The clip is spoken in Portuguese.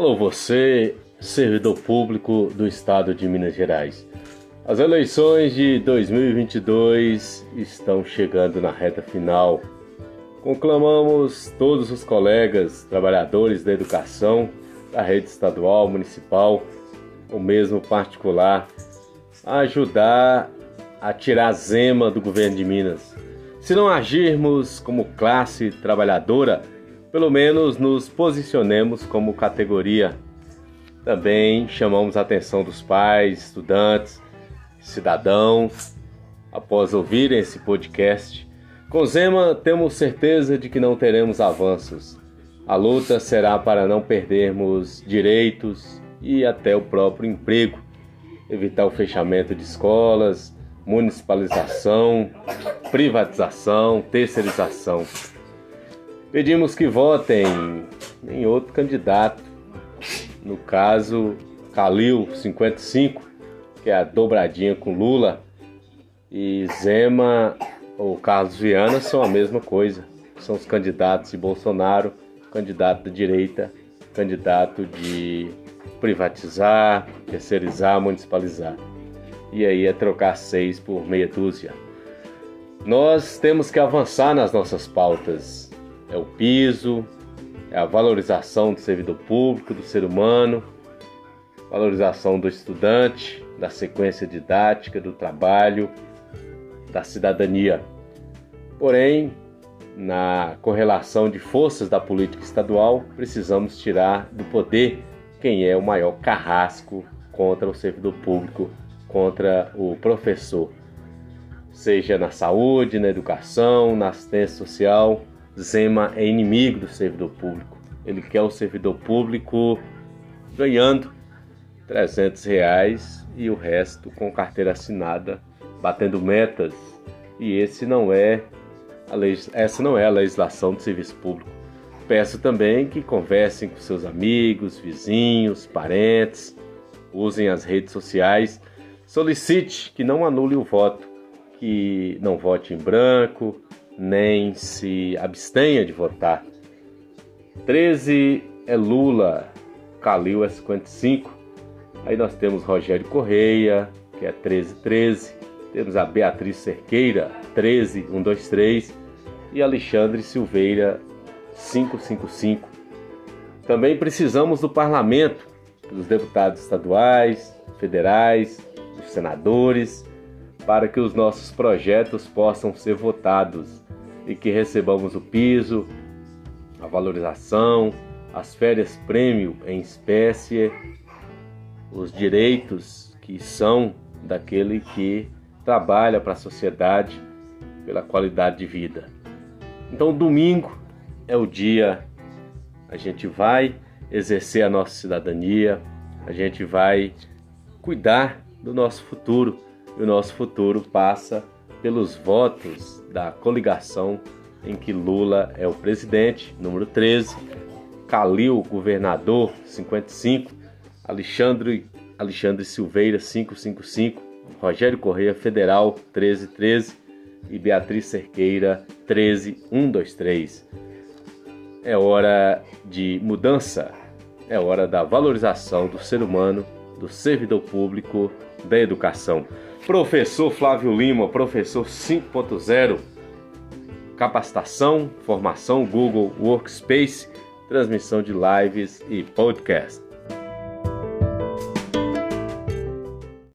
Alô, você, servidor público do estado de Minas Gerais. As eleições de 2022 estão chegando na reta final. Conclamamos todos os colegas, trabalhadores da educação, da rede estadual, municipal, ou mesmo particular, a ajudar a tirar a zema do governo de Minas. Se não agirmos como classe trabalhadora, pelo menos nos posicionemos como categoria. Também chamamos a atenção dos pais, estudantes, cidadãos, após ouvirem esse podcast. Com Zema, temos certeza de que não teremos avanços. A luta será para não perdermos direitos e até o próprio emprego, evitar o fechamento de escolas, municipalização, privatização, terceirização. Pedimos que votem em outro candidato, no caso Calil 55, que é a dobradinha com Lula, e Zema ou Carlos Viana são a mesma coisa. São os candidatos de Bolsonaro, candidato da direita, candidato de privatizar, terceirizar, municipalizar. E aí é trocar seis por meia dúzia. Nós temos que avançar nas nossas pautas é o piso, é a valorização do servidor público, do ser humano, valorização do estudante, da sequência didática, do trabalho, da cidadania. Porém, na correlação de forças da política estadual, precisamos tirar do poder quem é o maior carrasco contra o servidor público, contra o professor, seja na saúde, na educação, na assistência social, Zema é inimigo do servidor público. Ele quer o servidor público ganhando 300 reais e o resto com carteira assinada, batendo metas. E esse não é a essa não é a legislação do serviço público. Peço também que conversem com seus amigos, vizinhos, parentes, usem as redes sociais, solicite que não anule o voto, que não vote em branco, nem se abstenha de votar. 13 é Lula, Calil é 55. Aí nós temos Rogério Correia, que é 1313. Temos a Beatriz Cerqueira, 13123. E Alexandre Silveira, 555. Também precisamos do parlamento, dos deputados estaduais, federais, dos senadores, para que os nossos projetos possam ser votados e que recebamos o piso, a valorização, as férias prêmio em espécie, os direitos que são daquele que trabalha para a sociedade pela qualidade de vida. Então, domingo é o dia a gente vai exercer a nossa cidadania, a gente vai cuidar do nosso futuro e o nosso futuro passa pelos votos da coligação em que Lula é o presidente, número 13, Calil, governador, 55, Alexandre, Alexandre Silveira, 555, Rogério Correia, federal, 1313 e Beatriz Cerqueira, 13123. É hora de mudança, é hora da valorização do ser humano, do servidor público, da educação. Professor Flávio Lima, professor 5.0, capacitação, formação Google Workspace, transmissão de lives e podcast.